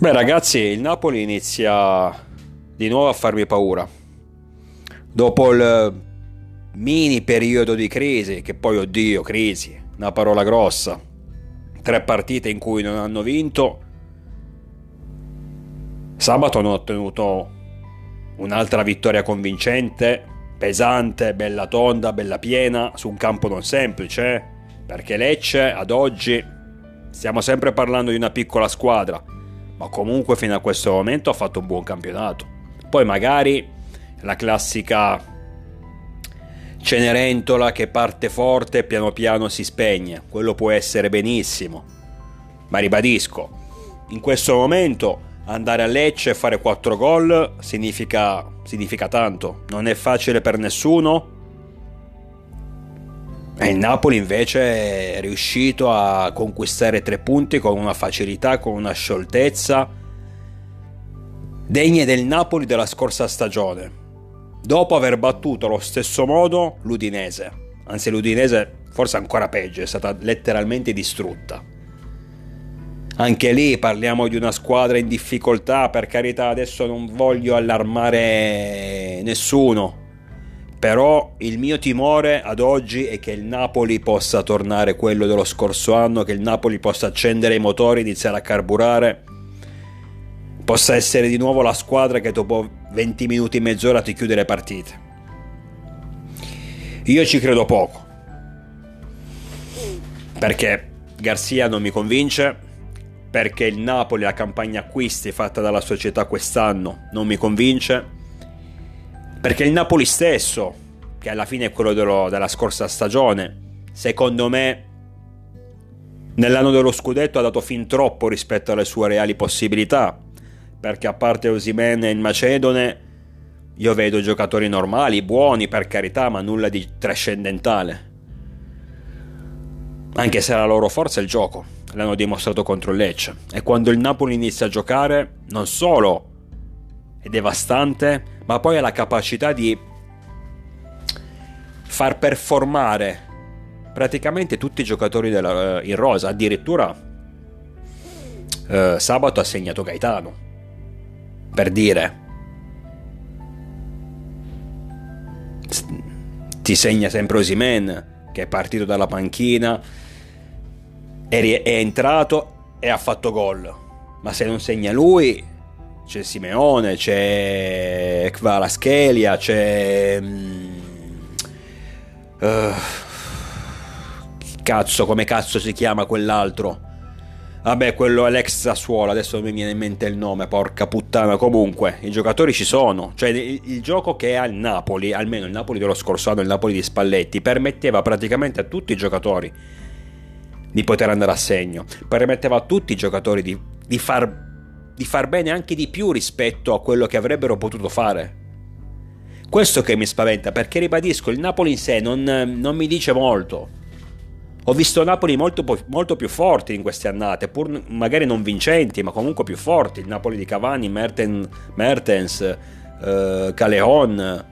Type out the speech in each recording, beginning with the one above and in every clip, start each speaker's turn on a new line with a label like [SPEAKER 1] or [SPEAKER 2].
[SPEAKER 1] Beh ragazzi, il Napoli inizia di nuovo a farmi paura. Dopo il mini periodo di crisi, che poi oddio, crisi, una parola grossa. Tre partite in cui non hanno vinto. Sabato hanno ottenuto un'altra vittoria convincente, pesante, bella tonda, bella piena, su un campo non semplice, eh? Perché Lecce ad oggi stiamo sempre parlando di una piccola squadra ma comunque fino a questo momento ha fatto un buon campionato. Poi magari la classica Cenerentola che parte forte e piano piano si spegne, quello può essere benissimo. Ma ribadisco, in questo momento andare a Lecce e fare 4 gol significa, significa tanto, non è facile per nessuno. Il Napoli invece è riuscito a conquistare tre punti con una facilità, con una scioltezza degne del Napoli della scorsa stagione, dopo aver battuto allo stesso modo l'Udinese. Anzi, l'Udinese forse ancora peggio, è stata letteralmente distrutta. Anche lì parliamo di una squadra in difficoltà, per carità, adesso non voglio allarmare nessuno, però il mio timore ad oggi è che il Napoli possa tornare quello dello scorso anno, che il Napoli possa accendere i motori, iniziare a carburare, possa essere di nuovo la squadra che dopo 20 minuti mezz'ora ti chiude le partite. Io ci credo poco, perché Garzia non mi convince, perché il Napoli, la campagna acquisti fatta dalla società quest'anno non mi convince perché il Napoli stesso, che alla fine è quello dello, della scorsa stagione, secondo me nell'anno dello scudetto ha dato fin troppo rispetto alle sue reali possibilità. Perché a parte Osimene e il Macedone, io vedo giocatori normali, buoni per carità, ma nulla di trascendentale. Anche se la loro forza è il gioco, l'hanno dimostrato contro il Lecce. E quando il Napoli inizia a giocare, non solo è devastante, ma poi ha la capacità di far performare praticamente tutti i giocatori della, in rosa. Addirittura eh, sabato ha segnato Gaetano. Per dire. Ti segna sempre Osimen, che è partito dalla panchina, è, è entrato e ha fatto gol. Ma se non segna lui, c'è Simeone, c'è Kvalaskelia, c'è... Uh, cazzo, come cazzo si chiama quell'altro? Vabbè, quello è l'ex Sassuolo, adesso non mi viene in mente il nome, porca puttana. Comunque, i giocatori ci sono. Cioè, il, il, gioco che ha il Napoli, almeno il Napoli dello scorso anno, il Napoli di Spalletti, permetteva praticamente a tutti i giocatori di poter andare a segno. Permetteva a tutti i giocatori di, di far di far bene anche di più rispetto a quello che avrebbero potuto fare. Questo che mi spaventa, perché ribadisco, il Napoli in sé non, non mi dice molto. Ho visto Napoli molto, molto, più forti in queste annate, pur magari non vincenti, ma comunque più forti. Il Napoli di Cavani, Merten, Mertens, eh, Caleon,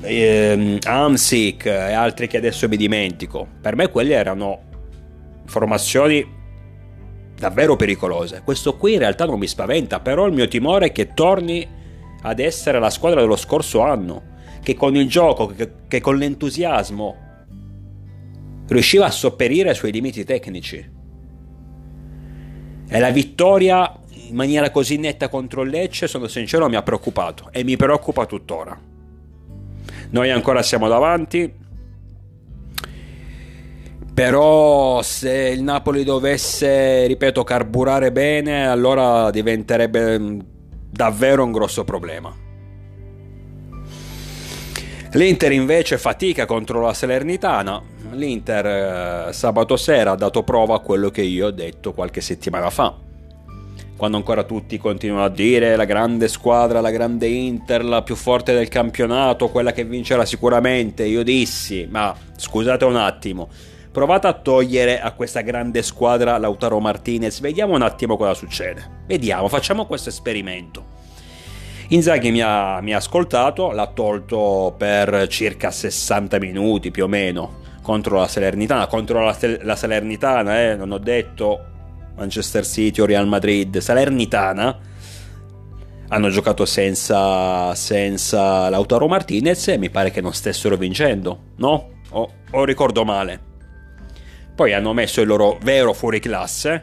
[SPEAKER 1] eh, Amsic e altri che adesso mi dimentico. Per me quelle erano formazioni davvero pericolose. Questo qui in realtà non mi spaventa, però il mio timore è che torni ad essere la squadra dello scorso anno, che con il gioco, che, che con l'entusiasmo riusciva a sopperire ai suoi limiti tecnici. E la vittoria in maniera così netta contro il Lecce, sono sincero, mi ha preoccupato e mi preoccupa tuttora. Noi ancora siamo davanti, però se il Napoli dovesse, ripeto, carburare bene, allora diventerebbe mm, davvero un grosso problema. L'Inter invece fatica contro la Salernitana. L'Inter eh, sabato sera ha dato prova a quello che io ho detto qualche settimana fa. Quando ancora tutti continuano a dire la grande squadra, la grande Inter, la più forte del campionato, quella che vincerà sicuramente, io dissi, ma scusate un attimo, Provate a togliere a questa grande squadra Lautaro Martinez, vediamo un attimo cosa succede. Vediamo, facciamo questo esperimento. Inzaghi mi ha, mi ha ascoltato, l'ha tolto per circa 60 minuti più o meno, contro la Salernitana, contro la, la Salernitana, eh, non ho detto Manchester City o Real Madrid, Salernitana hanno giocato senza, senza Lautaro Martinez e mi pare che non stessero vincendo, no? O, o ricordo male. Poi hanno messo il loro vero fuoriclasse,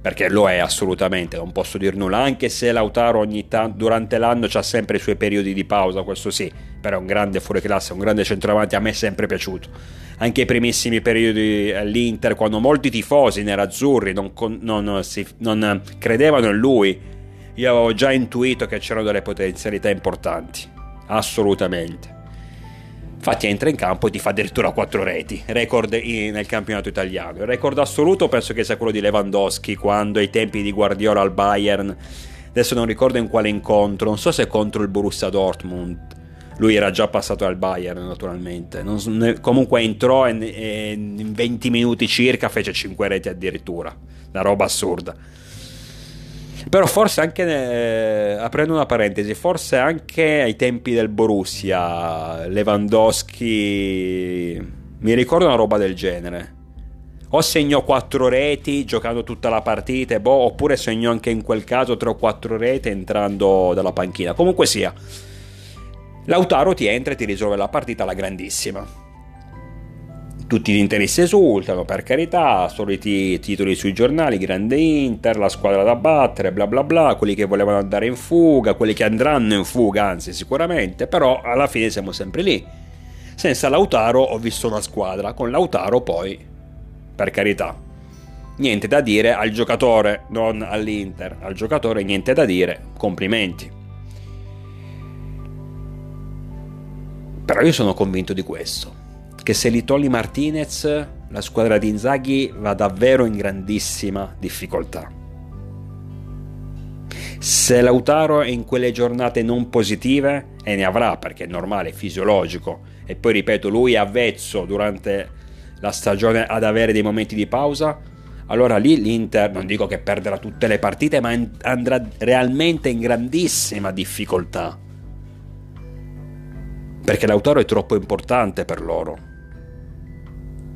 [SPEAKER 1] perché lo è assolutamente, non posso dir nulla, anche se Lautaro ogni tanto durante l'anno ha sempre i suoi periodi di pausa, questo sì, però è un grande fuoriclasse, un grande centravanti, a me è sempre piaciuto. Anche i primissimi periodi all'Inter, quando molti tifosi nerazzurri non, non, si, non credevano in lui, io avevo già intuito che c'erano delle potenzialità importanti, assolutamente. Infatti entra in campo e ti fa addirittura 4 reti, record nel campionato italiano. Il record assoluto penso che sia quello di Lewandowski quando ai tempi di Guardiola al Bayern, adesso non ricordo in quale incontro, non so se contro il Borussia Dortmund, lui era già passato al Bayern naturalmente, non, comunque entrò e, e in 20 minuti circa fece 5 reti addirittura, una roba assurda. Però forse anche, eh, aprendo una parentesi, forse anche ai tempi del Borussia, Lewandowski, mi ricordo una roba del genere. O segnò 4 reti giocando tutta la partita, boh, oppure segnò anche in quel caso 3 o 4 reti entrando dalla panchina. Comunque sia, Lautaro ti entra e ti risolve la partita alla grandissima tutti gli interessi esultano, per carità, soliti titoli sui giornali, grande Inter, la squadra da battere, bla bla bla, quelli che volevano andare in fuga, quelli che andranno in fuga, anzi sicuramente, però alla fine siamo sempre lì. Senza Lautaro ho visto una squadra, con Lautaro poi, per carità, niente da dire al giocatore, non all'Inter, al giocatore niente da dire, complimenti. Però io sono convinto di questo che se li togli Martinez la squadra di Inzaghi va davvero in grandissima difficoltà. Se Lautaro è in quelle giornate non positive, e ne avrà perché è normale, è fisiologico, e poi ripeto, lui è avvezzo durante la stagione ad avere dei momenti di pausa, allora lì l'Inter, non dico che perderà tutte le partite, ma andrà realmente in grandissima difficoltà. Perché Lautaro è troppo importante per loro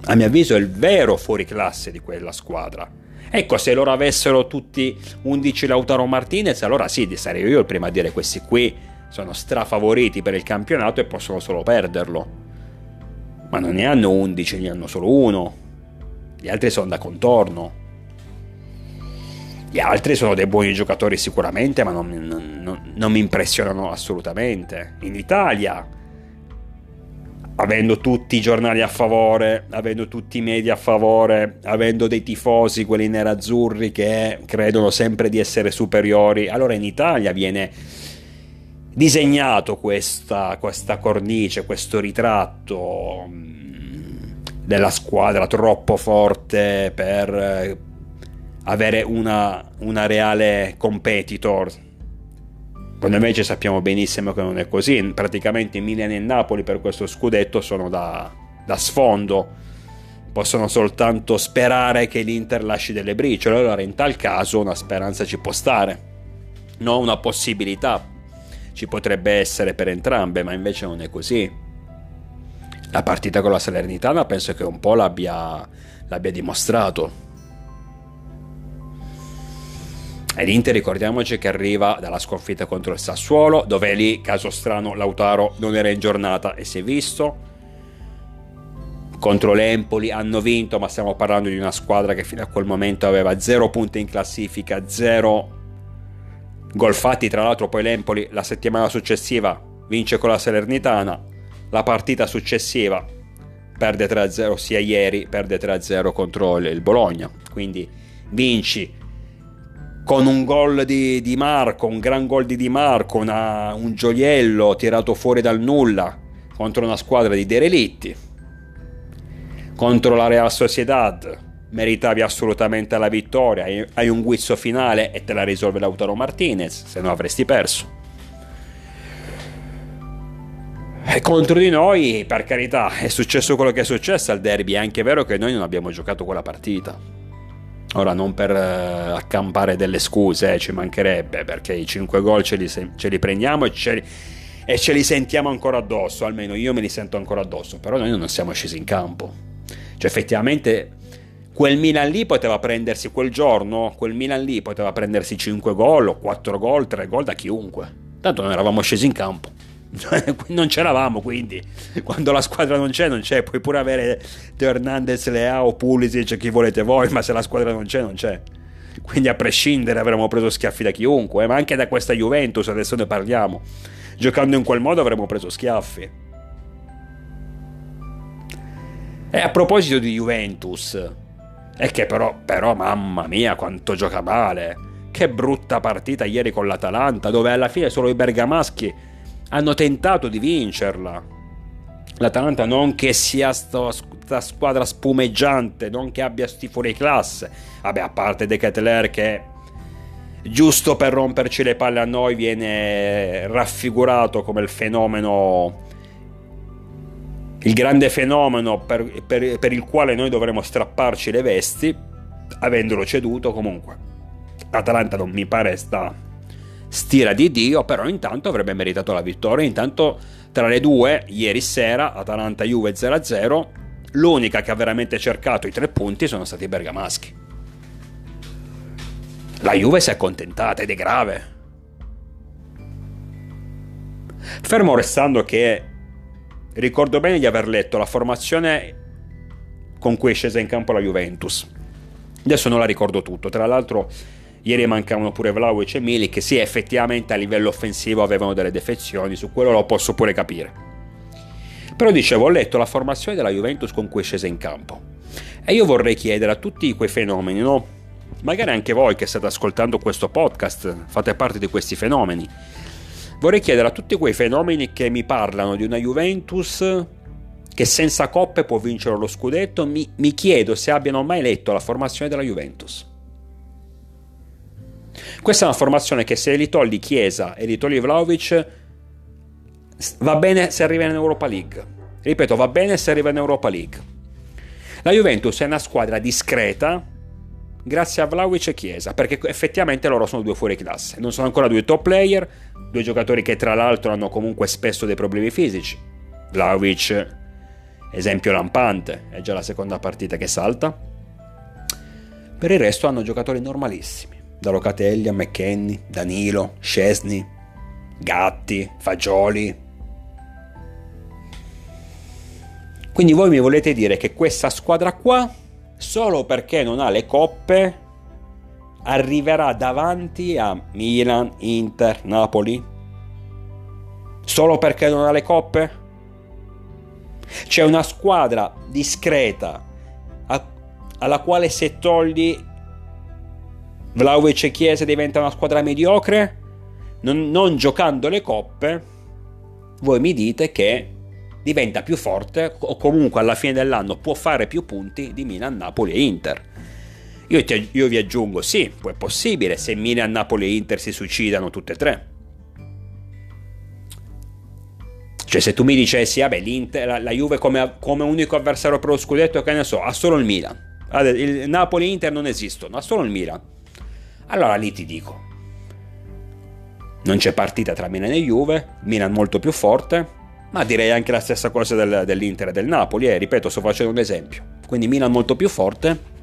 [SPEAKER 1] a mio avviso è il vero fuoriclasse di quella squadra. Ecco, se loro avessero tutti 11 Lautaro Martinez, allora sì, sarei io il primo a dire questi qui sono strafavoriti per il campionato e possono solo perderlo. Ma non ne hanno 11, ne hanno solo uno. Gli altri sono da contorno. Gli altri sono dei buoni giocatori sicuramente, ma non, non, non, non mi impressionano assolutamente. In Italia avendo tutti i giornali a favore, avendo tutti i media a favore, avendo dei tifosi, quelli nerazzurri che credono sempre di essere superiori, allora in Italia viene disegnato questa, questa cornice, questo ritratto mm, della squadra troppo forte per eh, avere una, una reale competitor quando invece sappiamo benissimo che non è così, praticamente Milan e Napoli per questo scudetto sono da, da sfondo, possono soltanto sperare che l'Inter lasci delle briciole, allora in tal caso una speranza ci può stare, no? una possibilità. Ci potrebbe essere per entrambe, ma invece non è così. La partita con la Salernitana penso che un po' l'abbia, l'abbia dimostrato E l'Inter ricordiamoci che arriva dalla sconfitta contro il Sassuolo, dove lì, caso strano, Lautaro non era in giornata e si è visto. Contro l'Empoli hanno vinto, ma stiamo parlando di una squadra che fino a quel momento aveva 0 punti in classifica, 0 gol fatti. Tra l'altro poi l'Empoli la settimana successiva vince con la Salernitana, la partita successiva perde 3-0 sia ieri, perde 3-0 contro il Bologna. Quindi vinci con un gol di, di, Marco, un gran gol di Di Marco, una, un gioiello tirato fuori dal nulla contro una squadra di derelitti. Contro la Real Sociedad meritavi assolutamente la vittoria, hai un guizzo finale e te la risolve Lautaro Martinez, se no avresti perso. E contro di noi, per carità, è successo quello che è successo al derby, è anche vero che noi non abbiamo giocato quella partita Ora non per uh, accampare delle scuse, eh, ci mancherebbe, perché i 5 gol ce li, ce li prendiamo e, ce li, e ce li sentiamo ancora addosso, almeno io me li sento ancora addosso, però noi non siamo scesi in campo. Cioè effettivamente quel Milan lì poteva prendersi quel giorno, quel Milan lì poteva prendersi 5 gol o 4 gol, 3 gol da chiunque. Tanto non eravamo scesi in campo. non c'eravamo quindi quando la squadra non c'è non c'è. Puoi pure avere Teo Hernandez, Leao, Pulisic chi volete voi ma se la squadra non c'è non c'è. Quindi a prescindere avremmo preso schiaffi da chiunque eh, ma anche da questa Juventus adesso ne parliamo. Giocando in quel modo avremmo preso schiaffi. E a proposito di Juventus è che però, però mamma mia quanto gioca male. Che brutta partita ieri con l'Atalanta dove alla fine solo i bergamaschi hanno tentato di vincerla L'Atalanta non che sia questa squadra spumeggiante, non che abbia sti fuori classe. Vabbè, a parte De Ketelaere che giusto per romperci le palle a noi viene raffigurato come il fenomeno il grande fenomeno per, per, per, il quale noi dovremmo strapparci le vesti avendolo ceduto comunque Atalanta non mi pare sta stira di Dio però intanto avrebbe meritato la vittoria intanto tra le due ieri sera Atalanta-Juve 0-0 l'unica che ha veramente cercato i tre punti sono stati i bergamaschi la Juve si è accontentata ed è grave. Fermo restando che ricordo bene di aver letto la formazione con cui è scesa in campo la Juventus. Adesso non la ricordo tutto, tra l'altro ieri mancavano pure Vlaovic e Milik che sì effettivamente a livello offensivo avevano delle defezioni, su quello lo posso pure capire. Però dicevo, ho letto la formazione della Juventus con cui è scesa in campo e io vorrei chiedere a tutti quei fenomeni, no? magari anche voi che state ascoltando questo podcast fate parte di questi fenomeni. Vorrei chiedere a tutti quei fenomeni che mi parlano di una Juventus che senza coppe può vincere lo scudetto, mi, mi chiedo se abbiano mai letto la formazione della Juventus. Questa è una formazione che se li togli Chiesa e li togli Vlaovic va bene se arriva in Europa League. Ripeto, va bene se arriva in Europa League. La Juventus è una squadra discreta, grazie a Vlaovic e Chiesa, perché effettivamente loro sono due fuori classe, non sono ancora due top player, due giocatori che tra l'altro hanno comunque spesso dei problemi fisici. Vlaovic, esempio lampante, è già la seconda partita che salta. Per il resto hanno giocatori normalissimi, da Locatelli a McKenny, Danilo, Scesni, Gatti, Fagioli. Quindi voi mi volete dire che questa squadra qua solo perché non ha le coppe arriverà davanti a Milan, Inter, Napoli? Solo perché non ha le coppe? C'è una squadra discreta alla quale se togli Vlaovic e Chiesa diventa una squadra mediocre? Non, non giocando le coppe, voi mi dite che diventa più forte o comunque alla fine dell'anno può fare più punti di Milan, Napoli e Inter. Io, ti, io vi aggiungo, sì, è possibile se Milan, Napoli e Inter si suicidano tutte e tre. Cioè se tu mi dicessi, vabbè, la, la Juve come, come, unico avversario per lo scudetto, che ne so, ha solo il Milan. Il Napoli e Inter non esistono, ha solo il Milan. Allora lì ti dico. Non c'è partita tra Milan e Juve, Milan molto più forte, ma direi anche la stessa cosa del, dell'Inter e del Napoli, eh, ripeto, sto facendo un esempio. Quindi Milan molto più forte.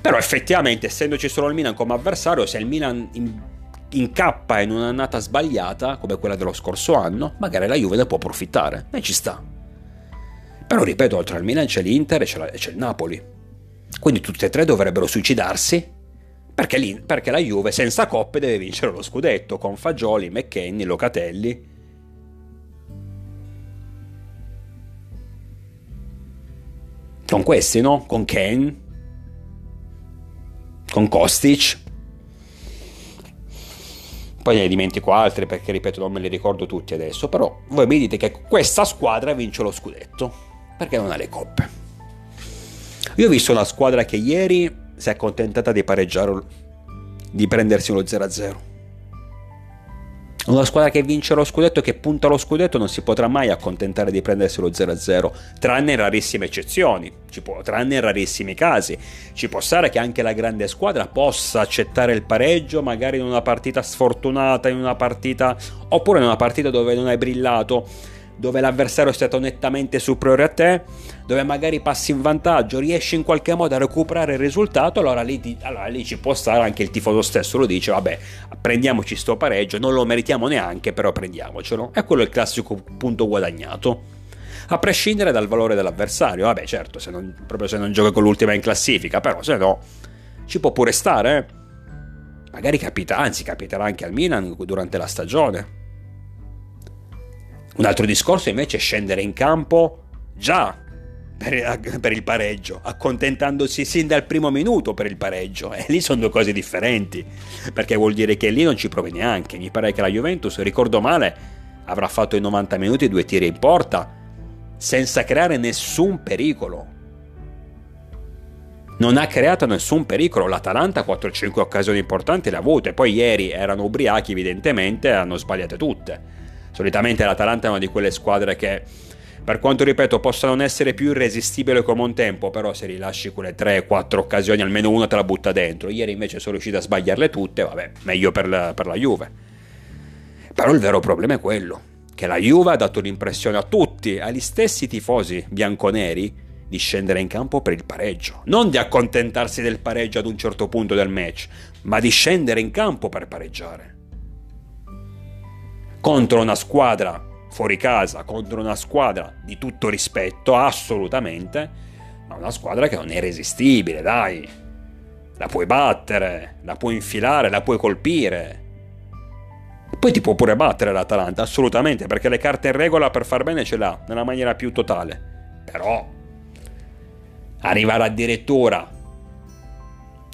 [SPEAKER 1] Però effettivamente, essendoci solo il Milan come avversario, se il Milan in, incappa in un'annata sbagliata, come quella dello scorso anno, magari la Juve ne può approfittare. E ci sta. Però ripeto, oltre al Milan c'è l'Inter e c'è, la, c'è il Napoli. Quindi tutte e tre dovrebbero suicidarsi perché, perché, la Juve senza coppe deve vincere lo scudetto con Fagioli, McKenny, Locatelli con questi, no? Con Ken, con Kostic. Poi ne dimentico altri perché, ripeto, non me li ricordo tutti adesso. Però voi mi dite che questa squadra vince lo scudetto perché non ha le coppe. Io ho visto una squadra che ieri si è accontentata di pareggiare, di prendersi uno 0-0. Una squadra che vince lo scudetto, che punta lo scudetto, non si potrà mai accontentare di prendersi lo 0-0, tranne in rarissime eccezioni, può, tranne in rarissimi casi. Ci può stare che anche la grande squadra possa accettare il pareggio, magari in una partita sfortunata, in una partita oppure in una partita dove non hai brillato dove l'avversario è stato nettamente superiore a te, dove magari passi in vantaggio, riesci in qualche modo a recuperare il risultato, allora lì, allora lì ci può stare anche il tifoso stesso, lo dice, vabbè, prendiamoci sto pareggio, non lo meritiamo neanche, però prendiamocelo. E quello è il classico punto guadagnato. A prescindere dal valore dell'avversario, vabbè certo, se non, proprio se non gioca con l'ultima in classifica, però se no ci può pure stare. Eh. Magari capita, anzi capiterà anche al Milan durante la stagione un altro discorso invece è scendere in campo già per, per, il pareggio, accontentandosi sin dal primo minuto per il pareggio. E lì sono due cose differenti, perché vuol dire che lì non ci provi neanche. Mi pare che la Juventus, ricordo male, avrà fatto in 90 minuti due tiri in porta senza creare nessun pericolo. Non ha creato nessun pericolo. L'Atalanta 4-5 occasioni importanti le ha avute. Poi ieri erano ubriachi, evidentemente, e hanno sbagliate tutte. Solitamente l'Atalanta è una di quelle squadre che, per quanto ripeto, possa non essere più irresistibile come un tempo, però se rilasci quelle 3-4 occasioni, almeno una te la butta dentro. Ieri invece sono riuscito a sbagliarle tutte, vabbè, meglio per la, per la Juve. Però il vero problema è quello, che la Juve ha dato l'impressione a tutti, agli stessi tifosi bianconeri, di scendere in campo per il pareggio. Non di accontentarsi del pareggio ad un certo punto del match, ma di scendere in campo per pareggiare contro una squadra fuori casa, contro una squadra di tutto rispetto, assolutamente, ma una squadra che non è irresistibile, dai. La puoi battere, la puoi infilare, la puoi colpire. Poi ti può pure battere l'Atalanta, assolutamente, perché le carte in regola per far bene ce l'ha, nella maniera più totale. Però arrivare addirittura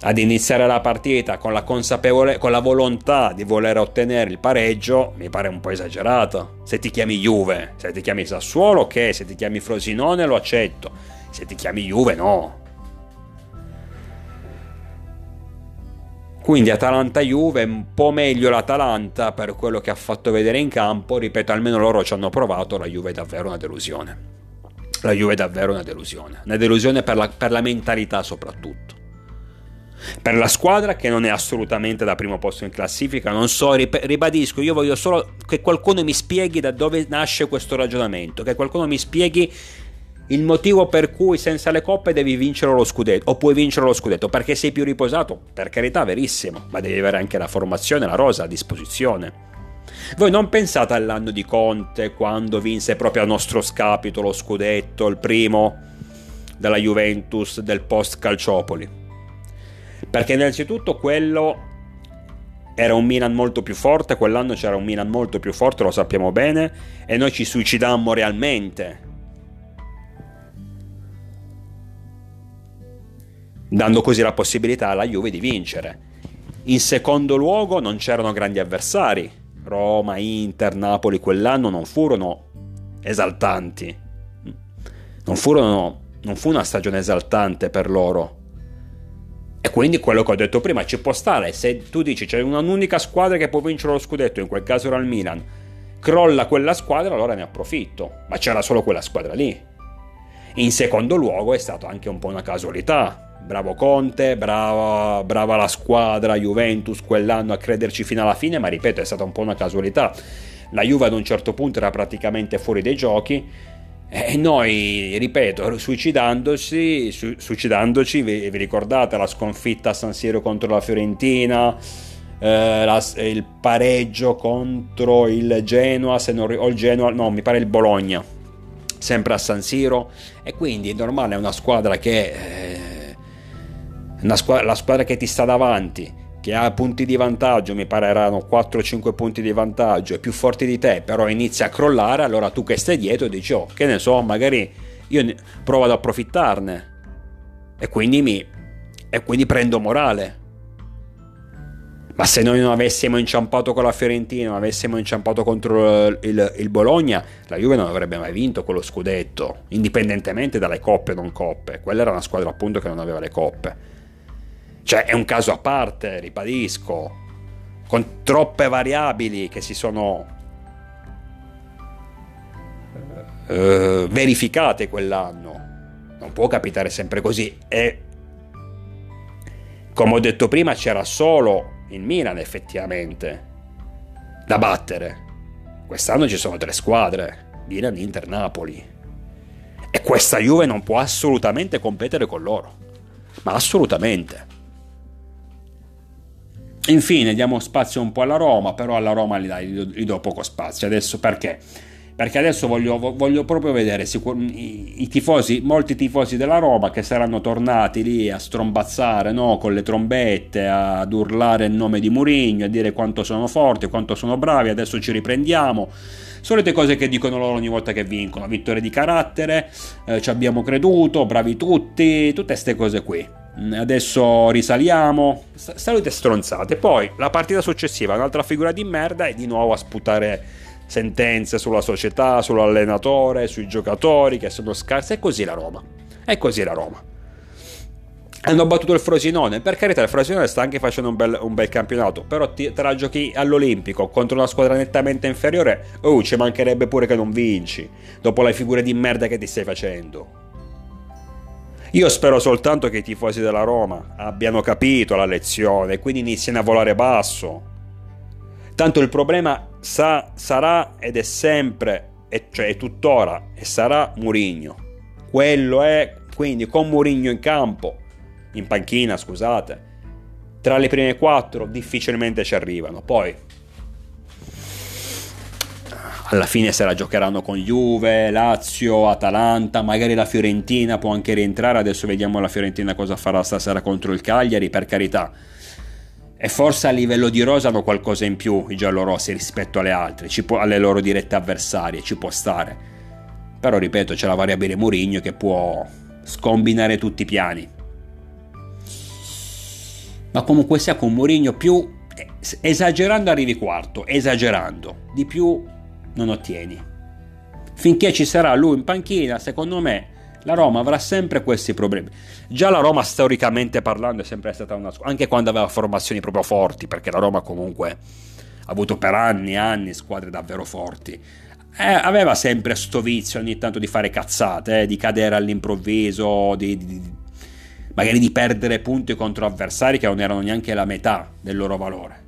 [SPEAKER 1] ad iniziare la partita con la consapevole con la volontà di voler ottenere il pareggio mi pare un po' esagerato. Se ti chiami Juve, se ti chiami Sassuolo, ok, se ti chiami Frosinone lo accetto. Se ti chiami Juve no. Quindi Atalanta-Juve, un po' meglio l'Atalanta per quello che ha fatto vedere in campo, ripeto, almeno loro ci hanno provato, la Juve è davvero una delusione. La Juve è davvero una delusione, una delusione per la, per la mentalità soprattutto per la squadra che non è assolutamente da primo posto in classifica. Non so, ribadisco, io voglio solo che qualcuno mi spieghi da dove nasce questo ragionamento, che qualcuno mi spieghi il motivo per cui senza le coppe devi vincere lo scudetto o puoi vincere lo scudetto perché sei più riposato, per carità, verissimo, ma devi avere anche la formazione, la rosa a disposizione. Voi non pensate all'anno di Conte quando vinse proprio a nostro scapito lo scudetto, il primo della Juventus del post Calciopoli perché innanzitutto quello era un Milan molto più forte, quell'anno c'era un Milan molto più forte, lo sappiamo bene, e noi ci suicidammo realmente. Dando così la possibilità alla Juve di vincere. In secondo luogo non c'erano grandi avversari. Roma, Inter, Napoli quell'anno non furono esaltanti. Non, furono, non fu una stagione esaltante per loro. E quindi quello che ho detto prima ci può stare, se tu dici c'è un'unica squadra che può vincere lo scudetto, in quel caso era il Milan, crolla quella squadra, allora ne approfitto, ma c'era solo quella squadra lì. In secondo luogo è stato anche un po' una casualità. Bravo Conte, brava, brava la squadra Juventus quell'anno a crederci fino alla fine, ma ripeto è stata un po' una casualità. La Juve ad un certo punto era praticamente fuori dai giochi e noi, ripeto, suicidandoci, su, suicidandoci vi, vi, ricordate la sconfitta a San Siro contro la Fiorentina, eh, la, il pareggio contro il Genoa, se non, o il Genoa, no, mi pare il Bologna, sempre a San Siro, e quindi è normale, è una squadra che... Eh, una squadra, la squadra che ti sta davanti che ha punti di vantaggio, mi pare erano 4-5 punti di vantaggio, è più forte di te, però inizia a crollare, allora tu che stai dietro dici, oh, che ne so, magari io provo ad approfittarne. E quindi mi... e quindi prendo morale. Ma se noi non avessimo inciampato con la Fiorentina, non avessimo inciampato contro il, il, Bologna, la Juve non avrebbe mai vinto quello scudetto, indipendentemente dalle coppe o non coppe. Quella era una squadra appunto che non aveva le coppe. Cioè è un caso a parte, ribadisco. con troppe variabili che si sono eh, verificate quell'anno. Non può capitare sempre così. E come ho detto prima, c'era solo il Milan effettivamente da battere. Quest'anno ci sono tre squadre: Milan, Inter, Napoli. E questa Juve non può assolutamente competere con loro. Ma assolutamente. Infine diamo spazio un po' alla Roma, però alla Roma gli, dai, gli do poco spazio. Adesso perché? perché adesso voglio, voglio proprio vedere sicur- i, i, tifosi, molti tifosi della Roma che saranno tornati lì a strombazzare no? con le trombette, ad urlare il nome di Mourinho, a dire quanto sono forti, quanto sono bravi, adesso ci riprendiamo. Solite cose che dicono loro ogni volta che vincono, vittoria di carattere, eh, ci abbiamo creduto, bravi tutti, tutte queste cose qui. Adesso risaliamo, salute stronzate. Poi la partita successiva, un'altra figura di merda e di nuovo a sputare sentenze sulla società, sull'allenatore, sui giocatori che sono scarsi. È così la Roma. È così la Roma. Hanno battuto il Frosinone, per carità il Frosinone sta anche facendo un bel, un bel campionato, però ti, te la giochi all'Olimpico contro una squadra nettamente inferiore, oh ci mancherebbe pure che non vinci, dopo le figure di merda che ti stai facendo. Io spero soltanto che i tifosi della Roma abbiano capito la lezione e quindi iniziano a volare basso Tanto il problema sa, sarà ed è sempre, e cioè è tuttora, e sarà Murigno. Quello è, quindi con Murigno in campo, in panchina scusate, tra le prime quattro difficilmente ci arrivano. Poi alla fine se la giocheranno con Juve, Lazio, Atalanta, magari la Fiorentina può anche rientrare, adesso vediamo la Fiorentina cosa farà stasera contro il Cagliari, per carità e forse a livello di rosa hanno qualcosa in più i giallorossi rispetto alle altre, può, alle loro dirette avversarie, ci può stare. Però ripeto, c'è la variabile Murigno che può scombinare tutti i piani. Ma comunque sia con Murigno più esagerando arrivi quarto, esagerando, di più non ottieni. Finché ci sarà lui in panchina, secondo me la Roma avrà sempre questi problemi. Già la Roma storicamente parlando è sempre stata una squadra, anche quando aveva formazioni proprio forti, perché la Roma comunque ha avuto per anni e anni squadre davvero forti. Eh, aveva sempre sto vizio ogni tanto di fare cazzate, eh, di cadere all'improvviso, di, di, magari di perdere punti contro avversari che non erano neanche la metà del loro valore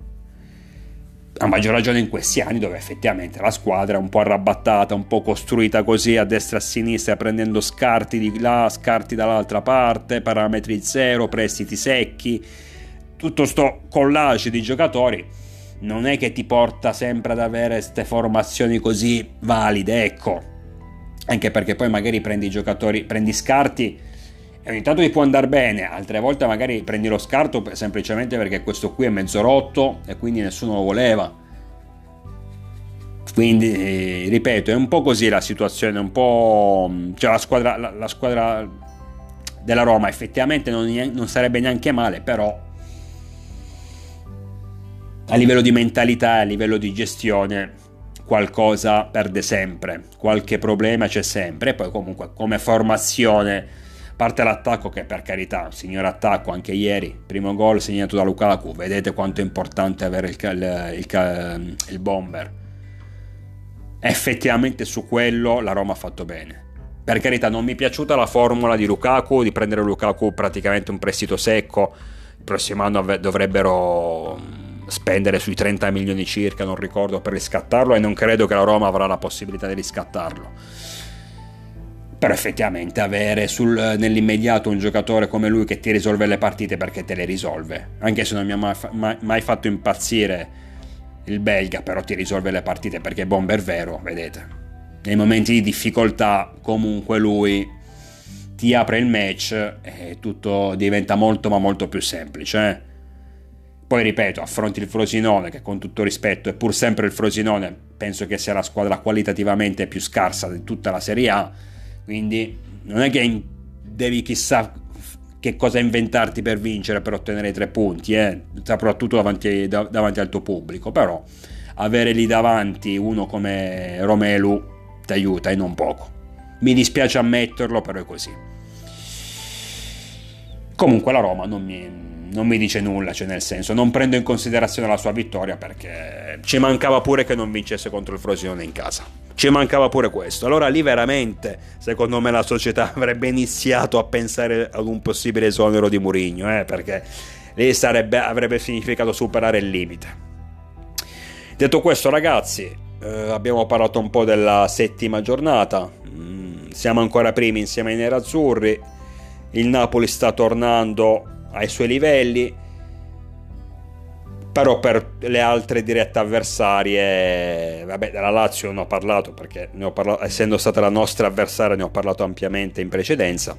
[SPEAKER 1] a maggior ragione in questi anni dove effettivamente la squadra è un po' arrabattata, un po' costruita così a destra e a sinistra, prendendo scarti di là, scarti dall'altra parte, parametri zero, prestiti secchi, tutto sto collage di giocatori non è che ti porta sempre ad avere queste formazioni così valide, ecco. Anche perché poi magari prendi giocatori, prendi scarti ogni tanto ti può andare bene, altre volte magari prendi lo scarto semplicemente perché questo qui è mezzo rotto e quindi nessuno lo voleva. Quindi, eh, ripeto, è un po' così la situazione, un po'... cioè la squadra, la, la squadra della Roma effettivamente non, non sarebbe neanche male, però a livello di mentalità, a livello di gestione, qualcosa perde sempre, qualche problema c'è sempre, e poi comunque come formazione parte l'attacco che per carità, signor attacco anche ieri, primo gol segnato da Lukaku, vedete quanto è importante avere il, il, il, il bomber. Effettivamente su quello la Roma ha fatto bene. Per carità non mi è piaciuta la formula di Lukaku, di prendere Lukaku praticamente un prestito secco, il prossimo anno dovrebbero mm, spendere sui 30 milioni circa, non ricordo, per riscattarlo e non credo che la Roma avrà la possibilità di riscattarlo però effettivamente avere sul, nell'immediato un giocatore come lui che ti risolve le partite perché te le risolve, anche se non mi ha mai, mai, mai fatto impazzire il belga, però ti risolve le partite perché è bomber vero, vedete. Nei momenti di difficoltà comunque lui ti apre il match e tutto diventa molto ma molto più semplice. Eh? Poi ripeto, affronti il Frosinone che con tutto rispetto è pur sempre il Frosinone, penso che sia la squadra qualitativamente più scarsa di tutta la Serie A quindi non è che devi chissà che cosa inventarti per vincere, per ottenere i tre punti, eh? soprattutto davanti, davanti, al tuo pubblico, però avere lì davanti uno come Romelu ti aiuta e non poco. Mi dispiace ammetterlo, però è così. Comunque la Roma non mi, non mi dice nulla, cioè nel senso, non prendo in considerazione la sua vittoria perché ci mancava pure che non vincesse contro il Frosinone in casa. Ci mancava pure questo. Allora lì veramente, secondo me, la società avrebbe iniziato a pensare ad un possibile esonero di Murigno, eh, perché lì sarebbe, avrebbe significato superare il limite. Detto questo, ragazzi, eh, abbiamo parlato un po' della settima giornata. Mm, siamo ancora primi insieme ai nerazzurri. Il Napoli sta tornando ai suoi livelli, però per le altre dirette avversarie, vabbè, della Lazio non ho parlato perché ho parlato, essendo stata la nostra avversaria ne ho parlato ampiamente in precedenza.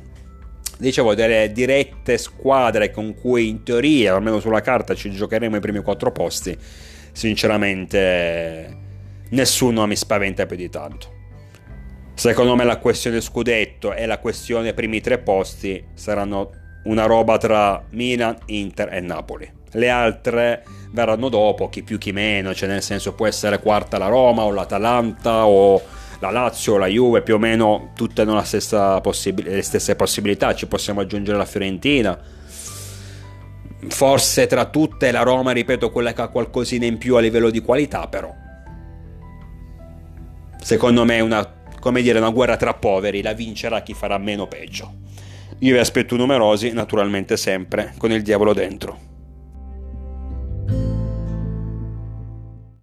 [SPEAKER 1] Dicevo, delle dirette squadre con cui in teoria, almeno sulla carta, ci giocheremo i primi quattro posti, sinceramente nessuno mi spaventa più di tanto. Secondo me la questione scudetto e la questione primi tre posti saranno una roba tra Milan, Inter e Napoli. Le altre verranno dopo, chi più chi meno, cioè nel senso può essere quarta la Roma o l'Atalanta o la Lazio o la Juve, più o meno tutte hanno possib- le stesse possibilità, ci possiamo aggiungere la Fiorentina. Forse tra tutte la Roma, ripeto, quella che ha qualcosina in più a livello di qualità, però. Secondo me è una, dire, una guerra tra poveri, la vincerà chi farà meno peggio. Io vi aspetto numerosi, naturalmente sempre con il diavolo dentro.